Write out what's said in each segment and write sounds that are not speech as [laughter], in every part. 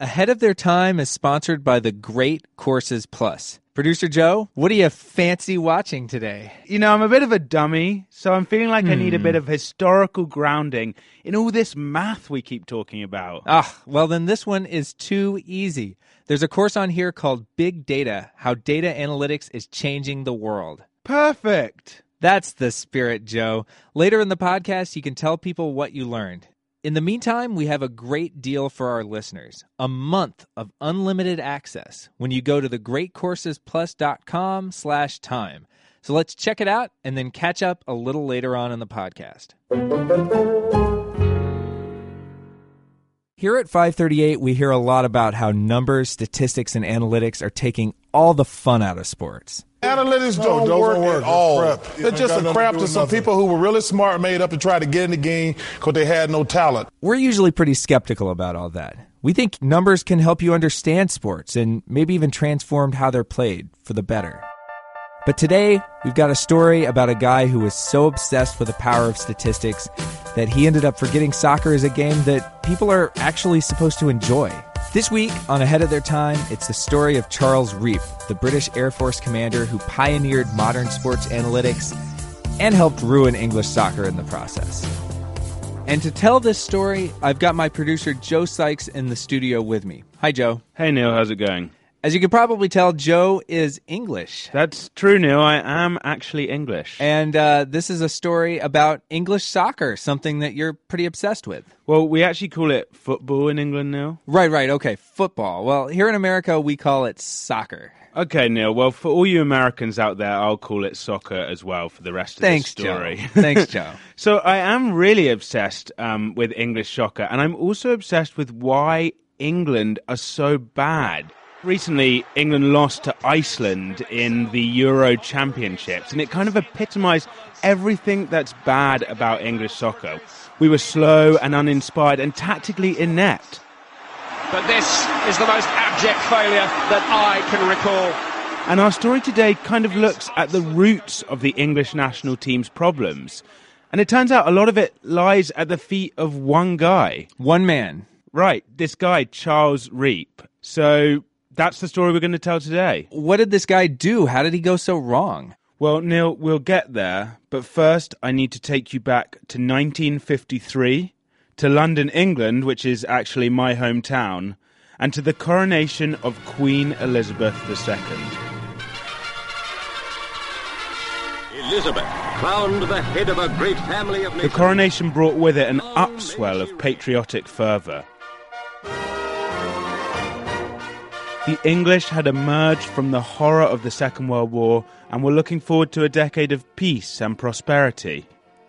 Ahead of Their Time is sponsored by the Great Courses Plus. Producer Joe, what do you fancy watching today? You know, I'm a bit of a dummy, so I'm feeling like I need a bit of historical grounding in all this math we keep talking about. Ah, well, then this one is too easy. There's a course on here called Big Data How Data Analytics is Changing the World. Perfect. That's the spirit, Joe. Later in the podcast, you can tell people what you learned. In the meantime, we have a great deal for our listeners a month of unlimited access when you go to thegreatcoursesplus.com slash time. So let's check it out and then catch up a little later on in the podcast. Here at 538, we hear a lot about how numbers, statistics, and analytics are taking all the fun out of sports. Analytics don't, don't work, work. at all. Crap. They're just a crap to to some nothing. people who were really smart, made up to try to get in the game because they had no talent. We're usually pretty skeptical about all that. We think numbers can help you understand sports and maybe even transform how they're played for the better. But today, we've got a story about a guy who was so obsessed with the power of statistics that he ended up forgetting soccer is a game that people are actually supposed to enjoy. This week on Ahead of Their Time, it's the story of Charles Reep, the British Air Force commander who pioneered modern sports analytics and helped ruin English soccer in the process. And to tell this story, I've got my producer Joe Sykes in the studio with me. Hi, Joe. Hey, Neil, how's it going? As you can probably tell, Joe is English. That's true, Neil. I am actually English. And uh, this is a story about English soccer, something that you're pretty obsessed with. well, we actually call it football in England, Neil. Right, right. Okay, football. Well, here in America, we call it soccer. Okay, Neil. Well, for all you Americans out there, I'll call it soccer as well for the rest of Thanks, the story. Thanks, Joe. [laughs] Thanks, Joe. [laughs] So I am really obsessed um, with English soccer, and I'm also obsessed with why England are so bad. Recently, England lost to Iceland in the Euro Championships, and it kind of epitomized everything that's bad about English soccer. We were slow and uninspired and tactically inept. But this is the most abject failure that I can recall. And our story today kind of looks at the roots of the English national team's problems. And it turns out a lot of it lies at the feet of one guy. One man. Right, this guy, Charles Reep. So that's the story we're going to tell today. What did this guy do? How did he go so wrong? Well, Neil, we'll get there. But first, I need to take you back to 1953, to London, England, which is actually my hometown, and to the coronation of Queen Elizabeth II. Elizabeth, crowned the head of a great family of nations. The coronation brought with it an upswell of patriotic fervour. The English had emerged from the horror of the Second World War and were looking forward to a decade of peace and prosperity.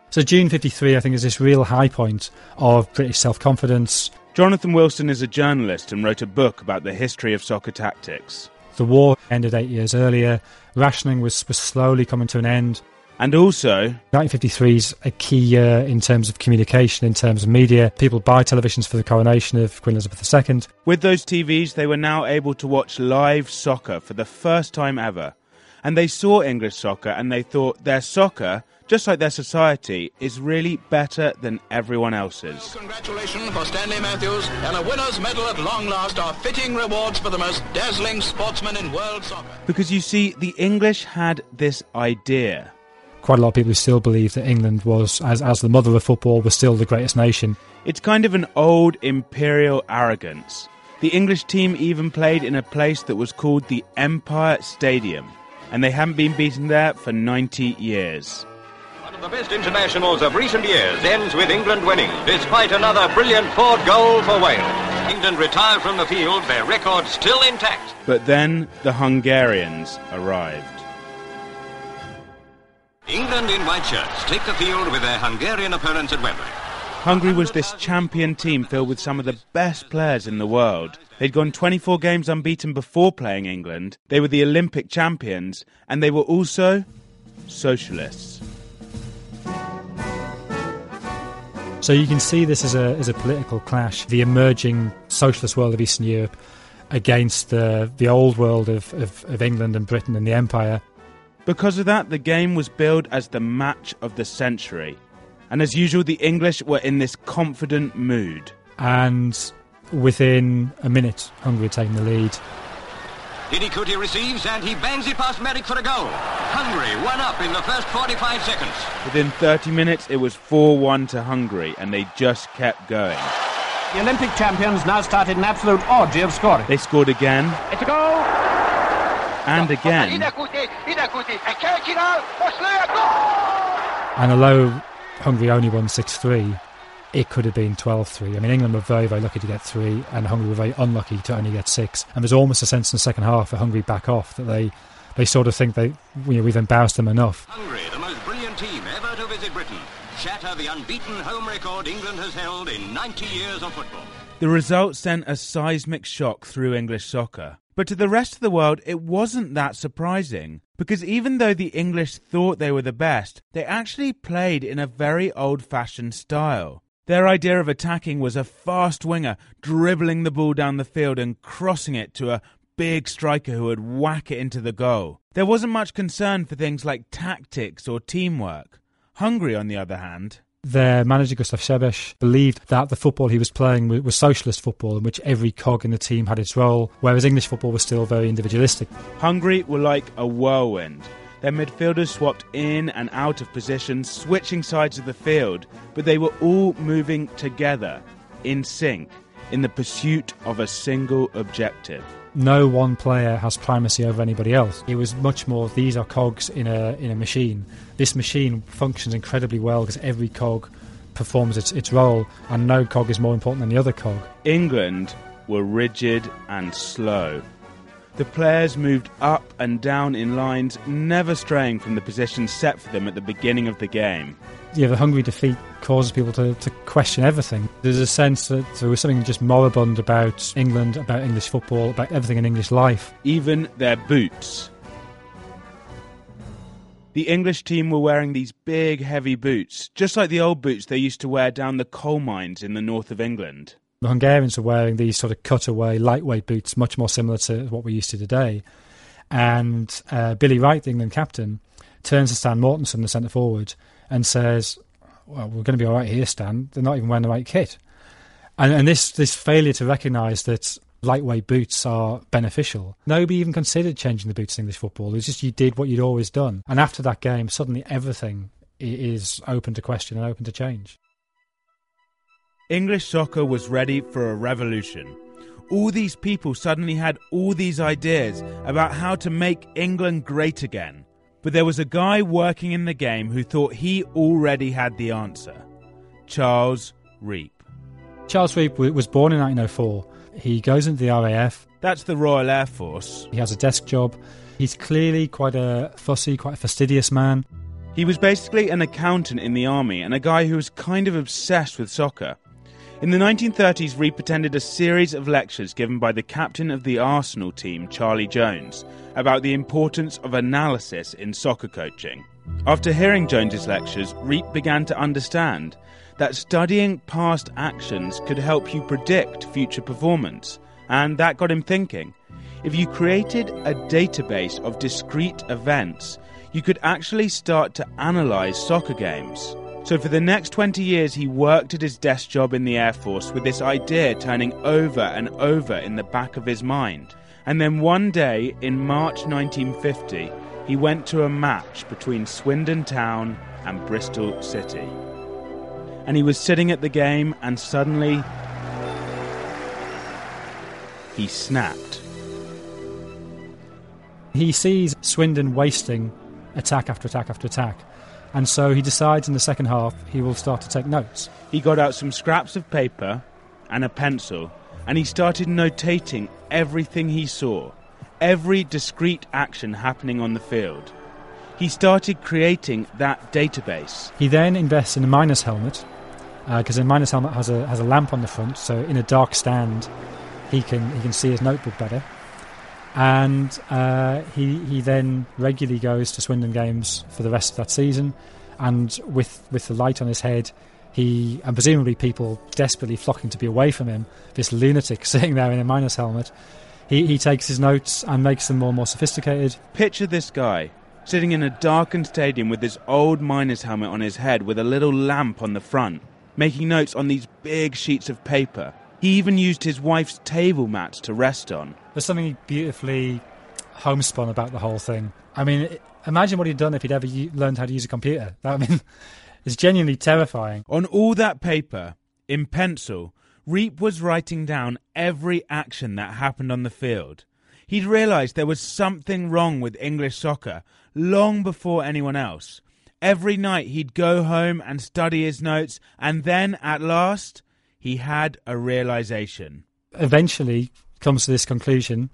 So June 53, I think, is this real high point of British self-confidence. Jonathan Wilson is a journalist and wrote a book about the history of soccer tactics. The war ended eight years earlier. Rationing was, was slowly coming to an end. And also, 1953 is a key year in terms of communication, in terms of media. People buy televisions for the coronation of Queen Elizabeth II. with those TVs, they were now able to watch live soccer for the first time ever. And they saw English soccer and they thought their soccer, just like their society, is really better than everyone else's. Congratulations for Stanley Matthews and a winner's medal at long last are fitting rewards for the most dazzling sportsman in world soccer. Because you see, the English had this idea. Quite a lot of people who still believe that England was, as, as the mother of football, was still the greatest nation. It's kind of an old imperial arrogance. The English team even played in a place that was called the Empire Stadium, and they haven't been beaten there for 90 years. One of the best internationals of recent years ends with England winning, despite another brilliant Ford goal for Wales. England retired from the field, their record still intact. But then the Hungarians arrived. England in white shirts take the field with their Hungarian opponents at Wembley. Hungary was this champion team filled with some of the best players in the world. They'd gone 24 games unbeaten before playing England. They were the Olympic champions, and they were also socialists. So you can see this as a, as a political clash, the emerging socialist world of Eastern Europe against the, the old world of, of, of England and Britain and the Empire. Because of that, the game was billed as the match of the century. And as usual, the English were in this confident mood. And within a minute, Hungary had taken the lead. Hidegkuti receives and he bangs it past Merrick for a goal. Hungary one up in the first 45 seconds. Within 30 minutes, it was 4 1 to Hungary, and they just kept going. The Olympic champions now started an absolute orgy of scoring. They scored again It's a goal! And again. And although Hungary only won 6 3, it could have been 12 3. I mean, England were very, very lucky to get three, and Hungary were very unlucky to only get six. And there's almost a sense in the second half for Hungary back off that they, they sort of think they, you know, we've embarrassed them enough. Hungary, the most brilliant team ever to visit Britain, shatter the unbeaten home record England has held in 90 years of football. The result sent a seismic shock through English soccer. But to the rest of the world, it wasn't that surprising. Because even though the English thought they were the best, they actually played in a very old fashioned style. Their idea of attacking was a fast winger dribbling the ball down the field and crossing it to a big striker who would whack it into the goal. There wasn't much concern for things like tactics or teamwork. Hungary, on the other hand, Their manager, Gustav Sebes, believed that the football he was playing was, socialist football in which every cog in the team had its role, whereas English football was still very individualistic. Hungary were like a whirlwind. Their midfielders swapped in and out of position, switching sides of the field, but they were all moving together, in sync, in the pursuit of a single objective. no one player has primacy over anybody else. It was much more these are cogs in a in a machine. This machine functions incredibly well because every cog performs its, its role, and no cog is more important than the other cog. England were rigid and slow. The players moved up and down in lines, never straying from the position set for them at the beginning of the game. Yeah, the Hungary defeat causes people to, to question everything. There's a sense that there was something just moribund about England, about English football, about everything in English life. even their boots. The English team were wearing these big, heavy boots, just like the old boots they used to wear down the coal mines in the north of England. The Hungarians are wearing these sort of cutaway, lightweight boots, much more similar to what we're used to today. And uh, Billy Wright, the England captain, turns to Stan Mortensen, the centre forward, and says, "Well, we're going to be all right here, Stan. They're not even wearing the right kit." And, and this this failure to recognise that lightweight boots are beneficial. Nobody even considered changing the boots in English football. It was just you did what you'd always done. And after that game, suddenly everything is open to question and open to change. English soccer was ready for a revolution. All these people suddenly had all these ideas about how to make England great again. But there was a guy working in the game who thought he already had the answer Charles Reep. Charles Reep was born in 1904. He goes into the RAF. That's the Royal Air Force. He has a desk job. He's clearly quite a fussy, quite a fastidious man. He was basically an accountant in the army and a guy who was kind of obsessed with soccer. In the 1930s, Reep attended a series of lectures given by the captain of the Arsenal team, Charlie Jones, about the importance of analysis in soccer coaching. After hearing Jones's lectures, Reep began to understand that studying past actions could help you predict future performance, and that got him thinking. If you created a database of discrete events, you could actually start to analyze soccer games. So, for the next 20 years, he worked at his desk job in the Air Force with this idea turning over and over in the back of his mind. And then one day, in March 1950, he went to a match between Swindon Town and Bristol City. And he was sitting at the game, and suddenly he snapped. He sees Swindon wasting attack after attack after attack. And so he decides in the second half he will start to take notes. He got out some scraps of paper and a pencil, and he started notating everything he saw, every discrete action happening on the field. He started creating that database. He then invests in a miner's helmet because a miner's helmet has a has a lamp on the front, so in a dark stand he can he can see his notebook better. And uh, he he then regularly goes to Swindon games for the rest of that season, and with with the light on his head, he and presumably people desperately flocking to be away from him, this lunatic [laughs] sitting there in a miner's helmet. He, he takes his notes and makes them more and more sophisticated. Picture this guy sitting in a darkened stadium with this old miner's helmet on his head with a little lamp on the front, making notes on these big sheets of paper. He even used his wife's table mats to rest on. There's something beautifully homespun about the whole thing. I mean, imagine what he'd done if he'd ever learned how to use a computer. [laughs] I mean, it's genuinely terrifying. On all that paper, in pencil, Reep was writing down every action that happened on the field. He'd realised there was something wrong with English soccer long before anyone else. Every night he'd go home and study his notes, and then at last he had a realization. Eventually, comes to this conclusion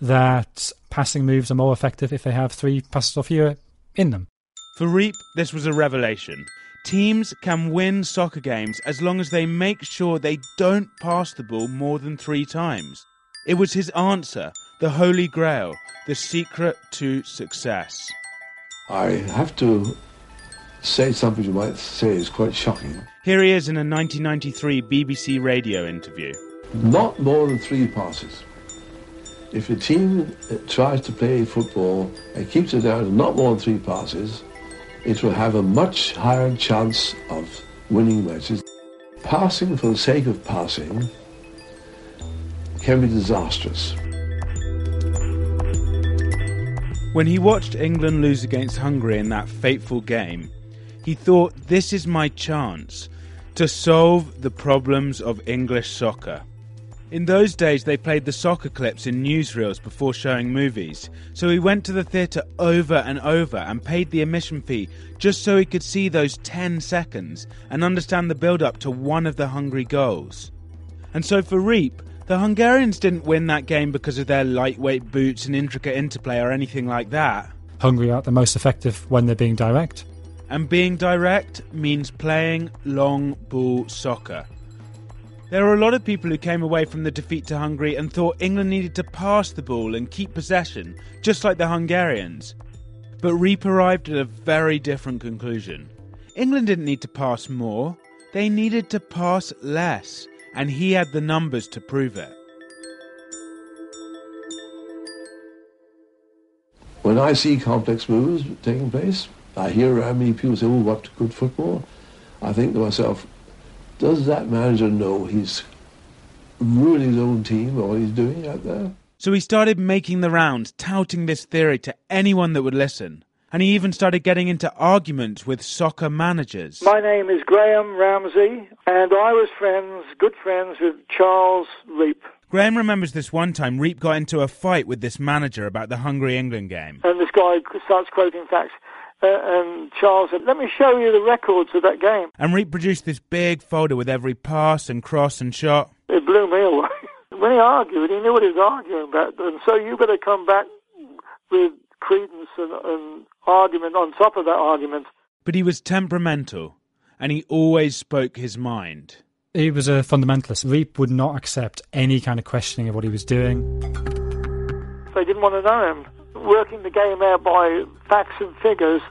that passing moves are more effective if they have three passes or fewer in them. For Reep, this was a revelation. Teams can win soccer games as long as they make sure they don't pass the ball more than three times. It was his answer, the Holy Grail, the secret to success. I have to say something you might say is quite shocking. Here he is in a 1993 BBC radio interview. Not more than three passes. If a team tries to play football and keeps it down to not more than three passes, it will have a much higher chance of winning matches. Passing for the sake of passing can be disastrous. When he watched England lose against Hungary in that fateful game, he thought, this is my chance to solve the problems of English soccer. In those days, they played the soccer clips in newsreels before showing movies, so he went to the theatre over and over and paid the admission fee just so he could see those 10 seconds and understand the build up to one of the Hungary goals. And so for Reep, the Hungarians didn't win that game because of their lightweight boots and intricate interplay or anything like that. Hungary aren't the most effective when they're being direct. And being direct means playing long ball soccer. There are a lot of people who came away from the defeat to Hungary and thought England needed to pass the ball and keep possession, just like the Hungarians. But Reep arrived at a very different conclusion. England didn't need to pass more, they needed to pass less, and he had the numbers to prove it. When I see complex moves taking place, I hear how many people say, oh, what good football. I think to myself, does that manager know he's ruining his own team or what he's doing out there? So he started making the rounds, touting this theory to anyone that would listen. And he even started getting into arguments with soccer managers. My name is Graham Ramsey, and I was friends, good friends, with Charles Reep. Graham remembers this one time Reep got into a fight with this manager about the Hungary England game. And this guy starts quoting facts. Uh, and Charles said, Let me show you the records of that game. And reproduced this big folder with every pass and cross and shot. It blew me away. [laughs] when he argued, he knew what he was arguing about. And so you better come back with credence and, and argument on top of that argument. But he was temperamental, and he always spoke his mind. He was a fundamentalist. Reep would not accept any kind of questioning of what he was doing. They didn't want to know him. Working the game out by facts and figures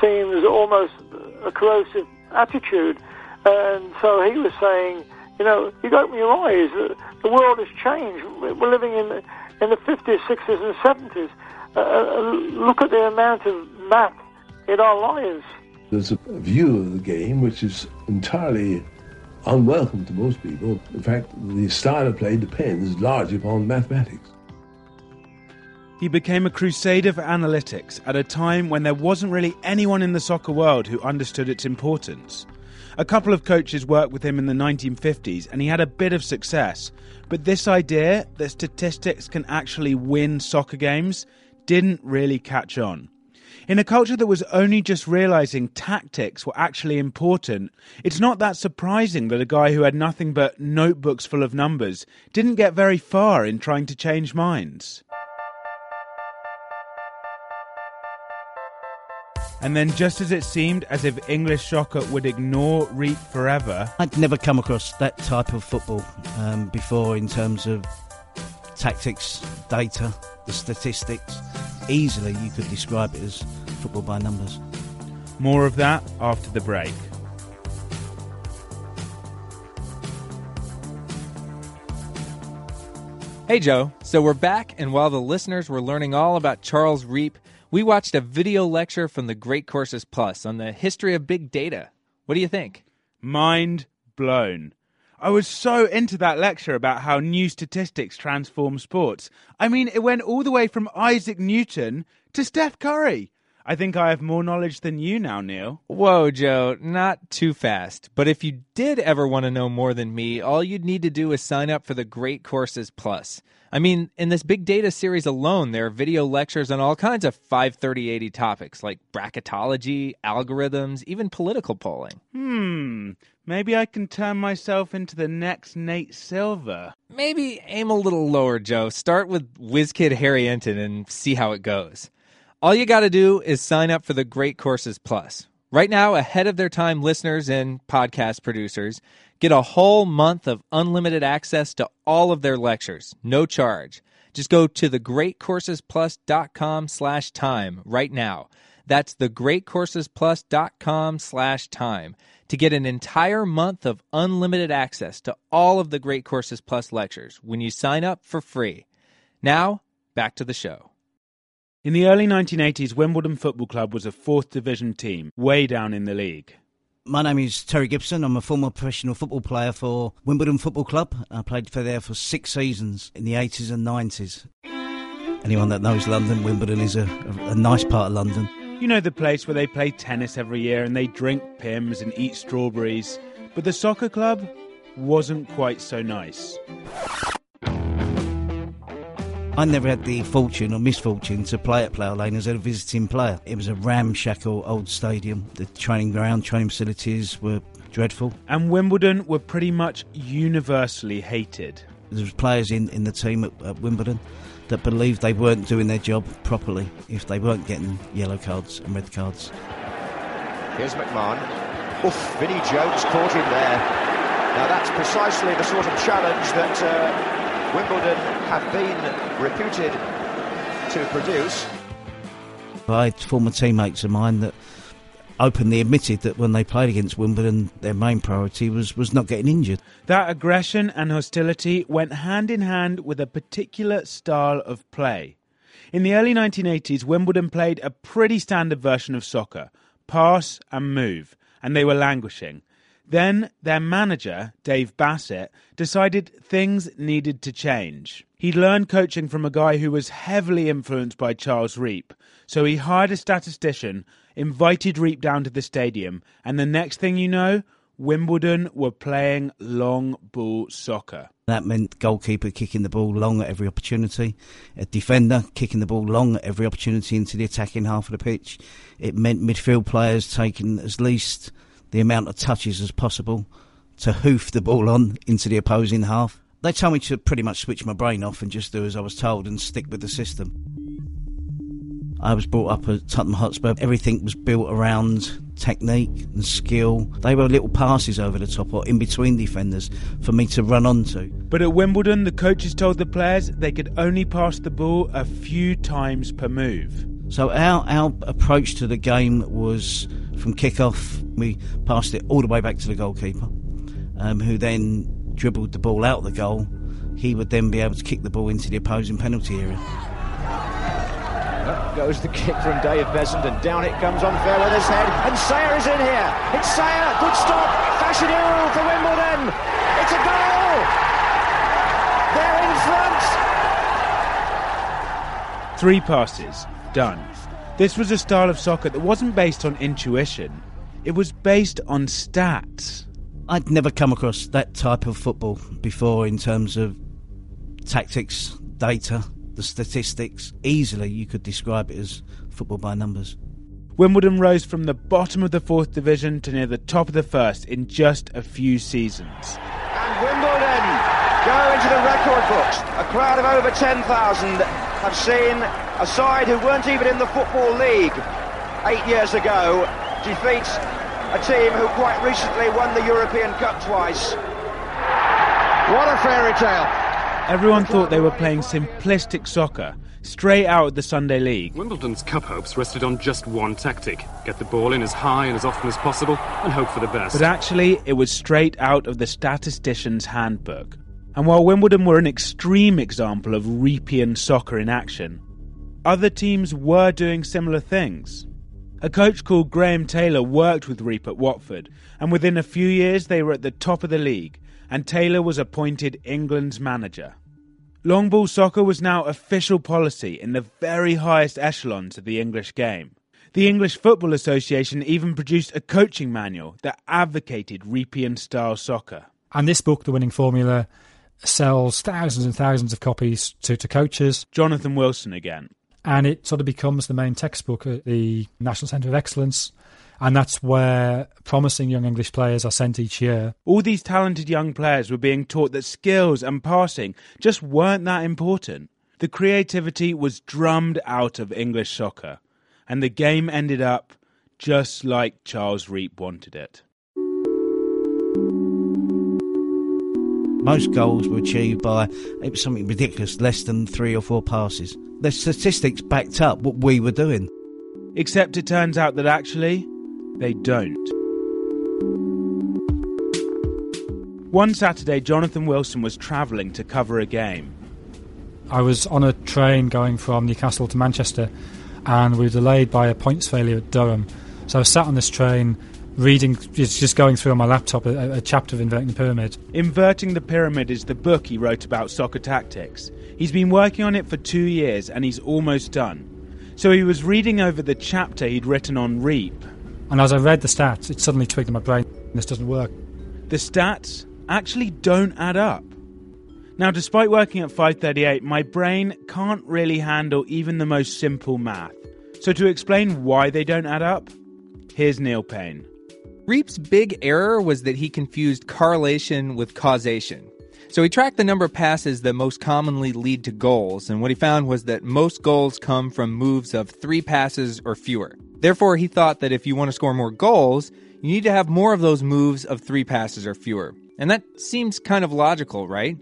seems almost a corrosive attitude. And so he was saying, you know, you open your eyes. The world has changed. We're living in the, in the 50s, 60s, and 70s. Uh, look at the amount of math in our lives. There's a view of the game which is entirely unwelcome to most people. In fact, the style of play depends largely upon mathematics. He became a crusader for analytics at a time when there wasn't really anyone in the soccer world who understood its importance. A couple of coaches worked with him in the 1950s and he had a bit of success, but this idea that statistics can actually win soccer games didn't really catch on. In a culture that was only just realizing tactics were actually important, it's not that surprising that a guy who had nothing but notebooks full of numbers didn't get very far in trying to change minds. And then, just as it seemed as if English soccer would ignore Reep forever, I'd never come across that type of football um, before in terms of tactics, data, the statistics. Easily, you could describe it as football by numbers. More of that after the break. Hey, Joe. So we're back, and while the listeners were learning all about Charles Reep, we watched a video lecture from the Great Courses Plus on the history of big data. What do you think? Mind blown. I was so into that lecture about how new statistics transform sports. I mean, it went all the way from Isaac Newton to Steph Curry. I think I have more knowledge than you now, Neil. Whoa, Joe, not too fast. But if you did ever want to know more than me, all you'd need to do is sign up for the Great Courses Plus. I mean, in this big data series alone, there are video lectures on all kinds of 53080 topics like bracketology, algorithms, even political polling. Hmm, maybe I can turn myself into the next Nate Silver. Maybe aim a little lower, Joe. Start with WizKid Harry Enten and see how it goes. All you got to do is sign up for the Great Courses Plus. Right now, ahead of their time, listeners and podcast producers get a whole month of unlimited access to all of their lectures, no charge. Just go to thegreatcoursesplus.com slash time right now. That's thegreatcoursesplus.com slash time to get an entire month of unlimited access to all of the Great Courses Plus lectures when you sign up for free. Now, back to the show. In the early 1980s, Wimbledon Football Club was a fourth division team, way down in the league. My name is Terry Gibson. I'm a former professional football player for Wimbledon Football Club. I played for there for six seasons in the 80s and 90s. Anyone that knows London, Wimbledon is a, a, a nice part of London. You know the place where they play tennis every year and they drink Pimm's and eat strawberries. But the soccer club wasn't quite so nice. I never had the fortune or misfortune to play at Plough Lane as a visiting player. It was a ramshackle old stadium. The training ground, training facilities were dreadful. And Wimbledon were pretty much universally hated. There was players in, in the team at, at Wimbledon that believed they weren't doing their job properly if they weren't getting yellow cards and red cards. Here's McMahon. Oof, Vinnie Jones caught him there. Now that's precisely the sort of challenge that uh, Wimbledon have been reputed to produce. I had former teammates of mine that openly admitted that when they played against Wimbledon, their main priority was, was not getting injured. That aggression and hostility went hand in hand with a particular style of play. In the early 1980s, Wimbledon played a pretty standard version of soccer pass and move, and they were languishing. Then their manager, Dave Bassett, decided things needed to change. He'd learned coaching from a guy who was heavily influenced by Charles Reep, so he hired a statistician, invited Reep down to the stadium, and the next thing you know, Wimbledon were playing long ball soccer. That meant goalkeeper kicking the ball long at every opportunity, a defender kicking the ball long at every opportunity into the attacking half of the pitch. It meant midfield players taking at least the amount of touches as possible to hoof the ball on into the opposing half. They told me to pretty much switch my brain off and just do as I was told and stick with the system. I was brought up at Tottenham Hotspur. Everything was built around technique and skill. They were little passes over the top or in between defenders for me to run onto. But at Wimbledon, the coaches told the players they could only pass the ball a few times per move. So our, our approach to the game was from kick-off, we passed it all the way back to the goalkeeper, um, who then dribbled the ball out of the goal. He would then be able to kick the ball into the opposing penalty area. Up goes the kick from Dave Beasant, down it comes on Fairweather's head, and Sayer is in here. It's Sayer, good stop, Fashanu for Wimbledon. It's a goal. They're in front. Three passes, done. This was a style of soccer that wasn't based on intuition, it was based on stats. I'd never come across that type of football before in terms of tactics, data, the statistics. Easily, you could describe it as football by numbers. Wimbledon rose from the bottom of the fourth division to near the top of the first in just a few seasons. And Wimbledon go into the record books. A crowd of over 10,000 have seen a side who weren't even in the Football League eight years ago defeat a team who quite recently won the European Cup twice. What a fairy tale! Everyone thought they were playing simplistic soccer, straight out of the Sunday League. Wimbledon's cup hopes rested on just one tactic get the ball in as high and as often as possible and hope for the best. But actually, it was straight out of the statistician's handbook. And while Wimbledon were an extreme example of Reepian soccer in action, other teams were doing similar things. A coach called Graham Taylor worked with Reep at Watford, and within a few years they were at the top of the league, and Taylor was appointed England's manager. Long ball soccer was now official policy in the very highest echelons of the English game. The English Football Association even produced a coaching manual that advocated Reepian style soccer. And this book, The Winning Formula, sells thousands and thousands of copies to, to coaches. Jonathan Wilson again. And it sort of becomes the main textbook at the National Centre of Excellence. And that's where promising young English players are sent each year. All these talented young players were being taught that skills and passing just weren't that important. The creativity was drummed out of English soccer, and the game ended up just like Charles Reep wanted it. Most goals were achieved by it was something ridiculous, less than three or four passes. The statistics backed up what we were doing. Except it turns out that actually, they don't. One Saturday, Jonathan Wilson was travelling to cover a game. I was on a train going from Newcastle to Manchester, and we were delayed by a points failure at Durham. So I was sat on this train reading, just going through on my laptop a, a, chapter of Inverting the Pyramid. Inverting the Pyramid is the book he wrote about soccer tactics. He's been working on it for two years and he's almost done. So he was reading over the chapter he'd written on Reep. And as I read the stats, it suddenly twigged in my brain this doesn't work. The stats actually don't add up. Now, despite working at 538, my brain can't really handle even the most simple math. So, to explain why they don't add up, here's Neil Payne. Reep's big error was that he confused correlation with causation. So he tracked the number of passes that most commonly lead to goals, and what he found was that most goals come from moves of three passes or fewer. Therefore, he thought that if you want to score more goals, you need to have more of those moves of three passes or fewer. And that seems kind of logical, right?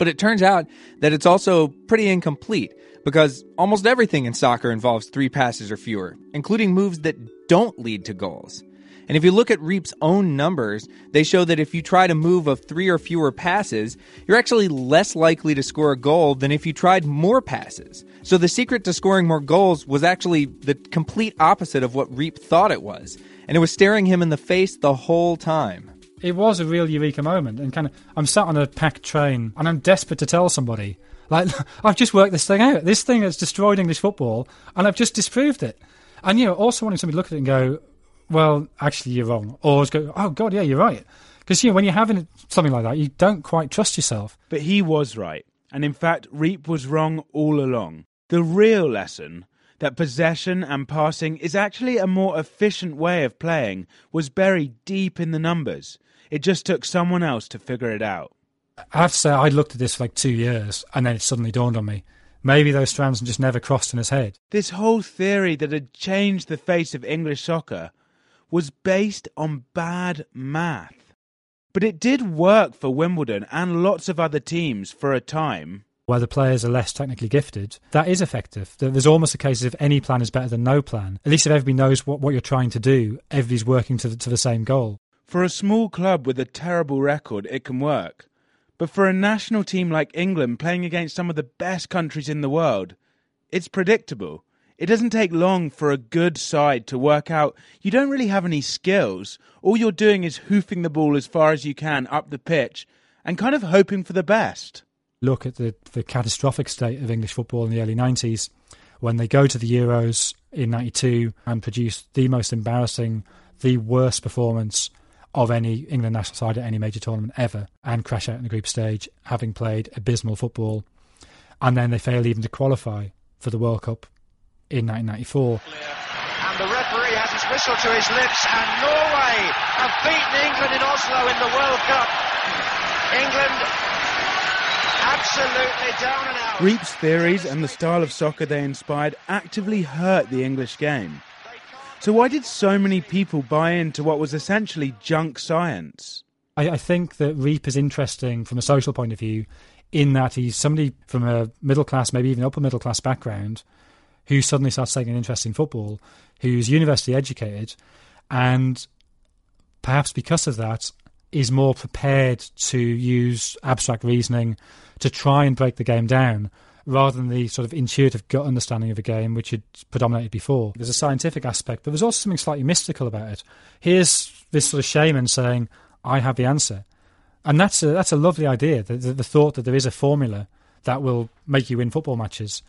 But it turns out that it's also pretty incomplete because almost everything in soccer involves three passes or fewer, including moves that don't lead to goals. And if you look at Reep's own numbers, they show that if you try to move of three or fewer passes, you're actually less likely to score a goal than if you tried more passes. So the secret to scoring more goals was actually the complete opposite of what Reep thought it was. And it was staring him in the face the whole time. It was a real eureka moment. And kind of, I'm sat on a packed train and I'm desperate to tell somebody, like, [laughs] I've just worked this thing out. This thing has destroyed English football and I've just disproved it. And, you know, also wanting somebody to look at it and go, well, actually, you're wrong. Or go, oh, God, yeah, you're right. Because, you know, when you're having something like that, you don't quite trust yourself. But he was right. And in fact, Reep was wrong all along. The real lesson that possession and passing is actually a more efficient way of playing was buried deep in the numbers. It just took someone else to figure it out. I have to say, I looked at this for like two years and then it suddenly dawned on me. Maybe those strands just never crossed in his head. This whole theory that had changed the face of English soccer was based on bad math. But it did work for Wimbledon and lots of other teams for a time. Where the players are less technically gifted, that is effective. There's almost a case of if any plan is better than no plan. At least if everybody knows what, what you're trying to do, everybody's working to the, to the same goal. For a small club with a terrible record, it can work. But for a national team like England playing against some of the best countries in the world, it's predictable. It doesn't take long for a good side to work out you don't really have any skills. All you're doing is hoofing the ball as far as you can up the pitch and kind of hoping for the best. Look at the, the catastrophic state of English football in the early 90s when they go to the Euros in 92 and produce the most embarrassing, the worst performance of any England national side at any major tournament ever and crash out in the group stage, having played abysmal football. And then they fail even to qualify for the World Cup in 1994. And the referee has his whistle to his lips, and Norway have beaten England in Oslo in the World Cup. England absolutely down and out. Reep's theories and the style of soccer they inspired actively hurt the English game. So, why did so many people buy into what was essentially junk science? I, I think that Reep is interesting from a social point of view in that he's somebody from a middle class, maybe even upper middle class background who suddenly starts taking an interest in football, who's university educated, and perhaps because of that is more prepared to use abstract reasoning to try and break the game down rather than the sort of intuitive gut understanding of a game which had predominated before. There's a scientific aspect, but there's also something slightly mystical about it. Here's this sort of shaman saying, I have the answer. And that's a, that's a lovely idea. The, the, the thought that there is a formula that will make you win football matches.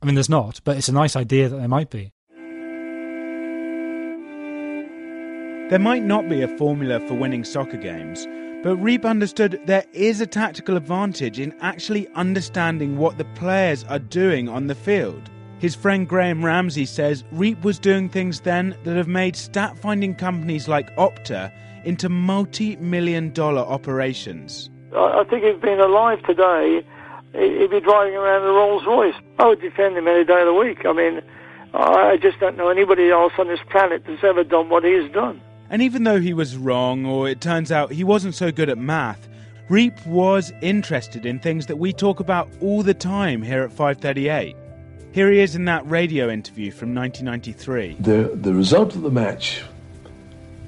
I mean, there's not, but it's a nice idea that there might be. There might not be a formula for winning soccer games, but Reep understood there is a tactical advantage in actually understanding what the players are doing on the field. His friend Graham Ramsey says Reep was doing things then that have made stat finding companies like Opta into multi million dollar operations. I think if he'd been alive today, he'd be driving around in a Rolls Royce. I would defend him any day of the week. I mean, I just don't know anybody else on this planet that's ever done what he's done. And even though he was wrong, or it turns out he wasn't so good at math, Reep was interested in things that we talk about all the time here at 538. Here he is in that radio interview from 1993. The, the result of the match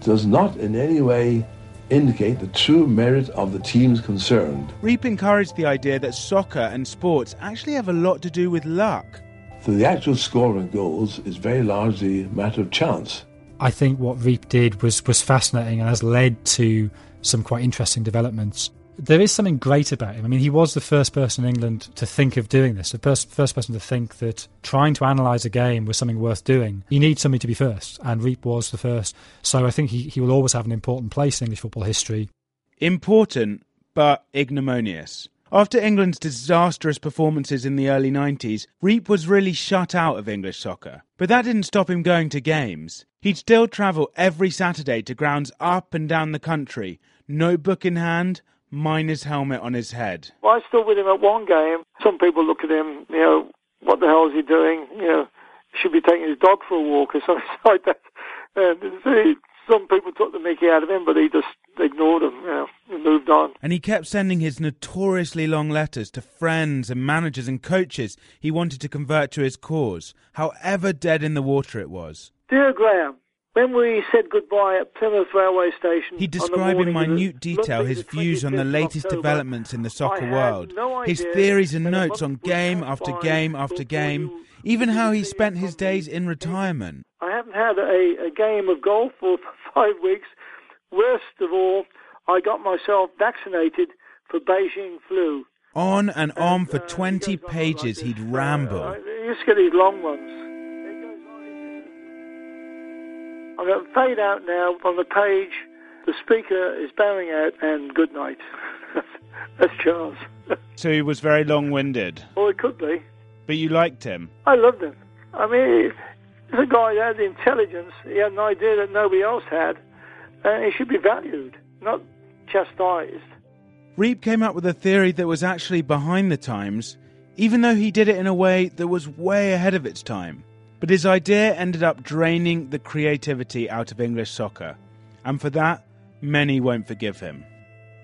does not in any way indicate the true merit of the teams concerned. Reep encouraged the idea that soccer and sports actually have a lot to do with luck. So the actual scoring of goals is very largely a matter of chance. I think what Reep did was was fascinating and has led to some quite interesting developments. There is something great about him. I mean, he was the first person in England to think of doing this, the first, first person to think that trying to analyse a game was something worth doing. You need somebody to be first, and Reep was the first. So I think he, he will always have an important place in English football history. Important, but ignominious. After England's disastrous performances in the early 90s, Reep was really shut out of English soccer. But that didn't stop him going to games. He'd still travel every Saturday to grounds up and down the country, notebook in hand, miner's helmet on his head. Well, I stood with him at one game. Some people look at him, you know, what the hell is he doing? You know, should be taking his dog for a walk or [laughs] something like that. And some people took the mickey out of him, but he just ignored them you know, and moved on. And he kept sending his notoriously long letters to friends and managers and coaches he wanted to convert to his cause, however dead in the water it was. Dear Graham, when we said goodbye at Plymouth Railway Station, he described in minute detail his views on the latest October, developments in the soccer world, no his theories and notes on game after game after game, even how he spent his days in retirement. I haven't had a, a game of golf for [laughs] five weeks. Worst of all, I got myself vaccinated for Beijing flu. On and on for 20 pages he'd ramble. Uh, you used to get these long ones. I'm going to fade out now on the page. The speaker is bowing out and good night. [laughs] That's Charles. [laughs] so he was very long winded. Well, it could be. But you liked him? I loved him. I mean, he's a guy that had the intelligence. He had an idea that nobody else had. And he should be valued, not chastised. Reep came up with a theory that was actually behind the times, even though he did it in a way that was way ahead of its time. But his idea ended up draining the creativity out of English soccer. And for that, many won't forgive him.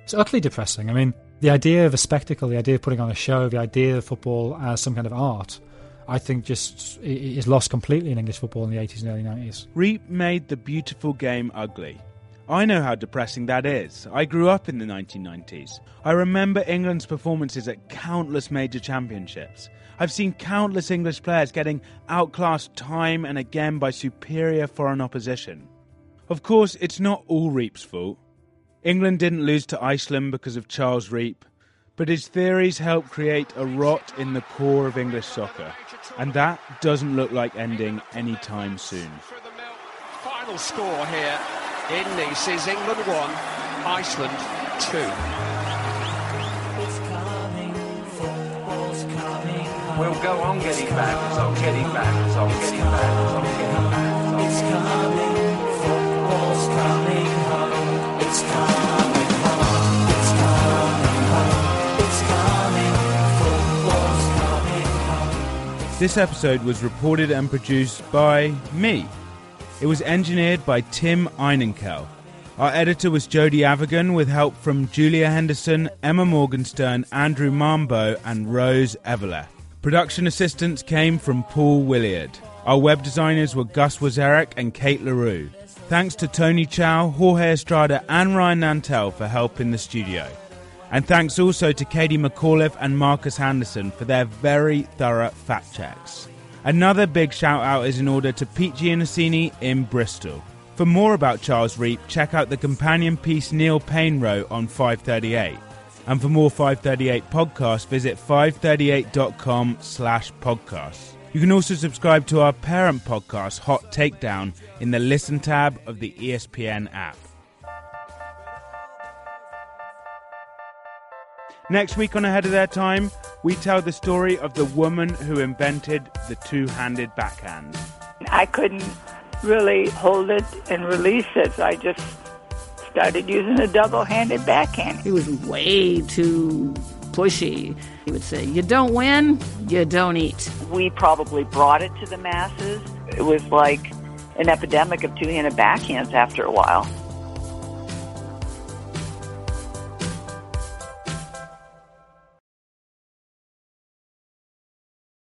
It's utterly depressing. I mean, the idea of a spectacle, the idea of putting on a show, the idea of football as some kind of art, I think just is lost completely in English football in the 80s and early 90s. Reep made the beautiful game ugly. I know how depressing that is. I grew up in the 1990s. I remember England's performances at countless major championships. I've seen countless English players getting outclassed time and again by superior foreign opposition. Of course, it's not all Reep's fault. England didn't lose to Iceland because of Charles Reep, but his theories helped create a rot in the core of English soccer, and that doesn't look like ending anytime soon. Final score here in Nice is England 1, Iceland 2. We'll go on getting back, so getting back, so getting back, so getting back. It's coming, football's coming home. It's coming home. It's coming home. It's coming, football's coming home. This episode was reported and produced by me, it was engineered by Tim Einenkel. Our editor was Jody Avirgan with help from Julia Henderson, Emma Morgenstern, Andrew Marmbo, and Rose Eveleth. Production assistance came from Paul Williard. Our web designers were Gus Wezerek and Kate LaRue. Thanks to Tony Chow, Jorge Estrada, and Ryan Nantel for help in the studio. And thanks also to Katie McAuliffe and Marcus Henderson for their very thorough fact checks. Another big shout out is in order to Pete Giannassini in Bristol. For more about Charles Reep, check out the companion piece Neil Payne wrote on 538. And for more 538 podcasts, visit 538.com slash podcasts. You can also subscribe to our parent podcast, Hot Takedown, in the Listen tab of the ESPN app. Next week on Ahead of Their Time, we tell the story of the woman who invented the two handed backhand. I couldn't really hold it and release it. So I just started using a double-handed backhand. He was way too pushy. He would say, You don't win, you don't eat. We probably brought it to the masses. It was like an epidemic of two-handed backhands after a while.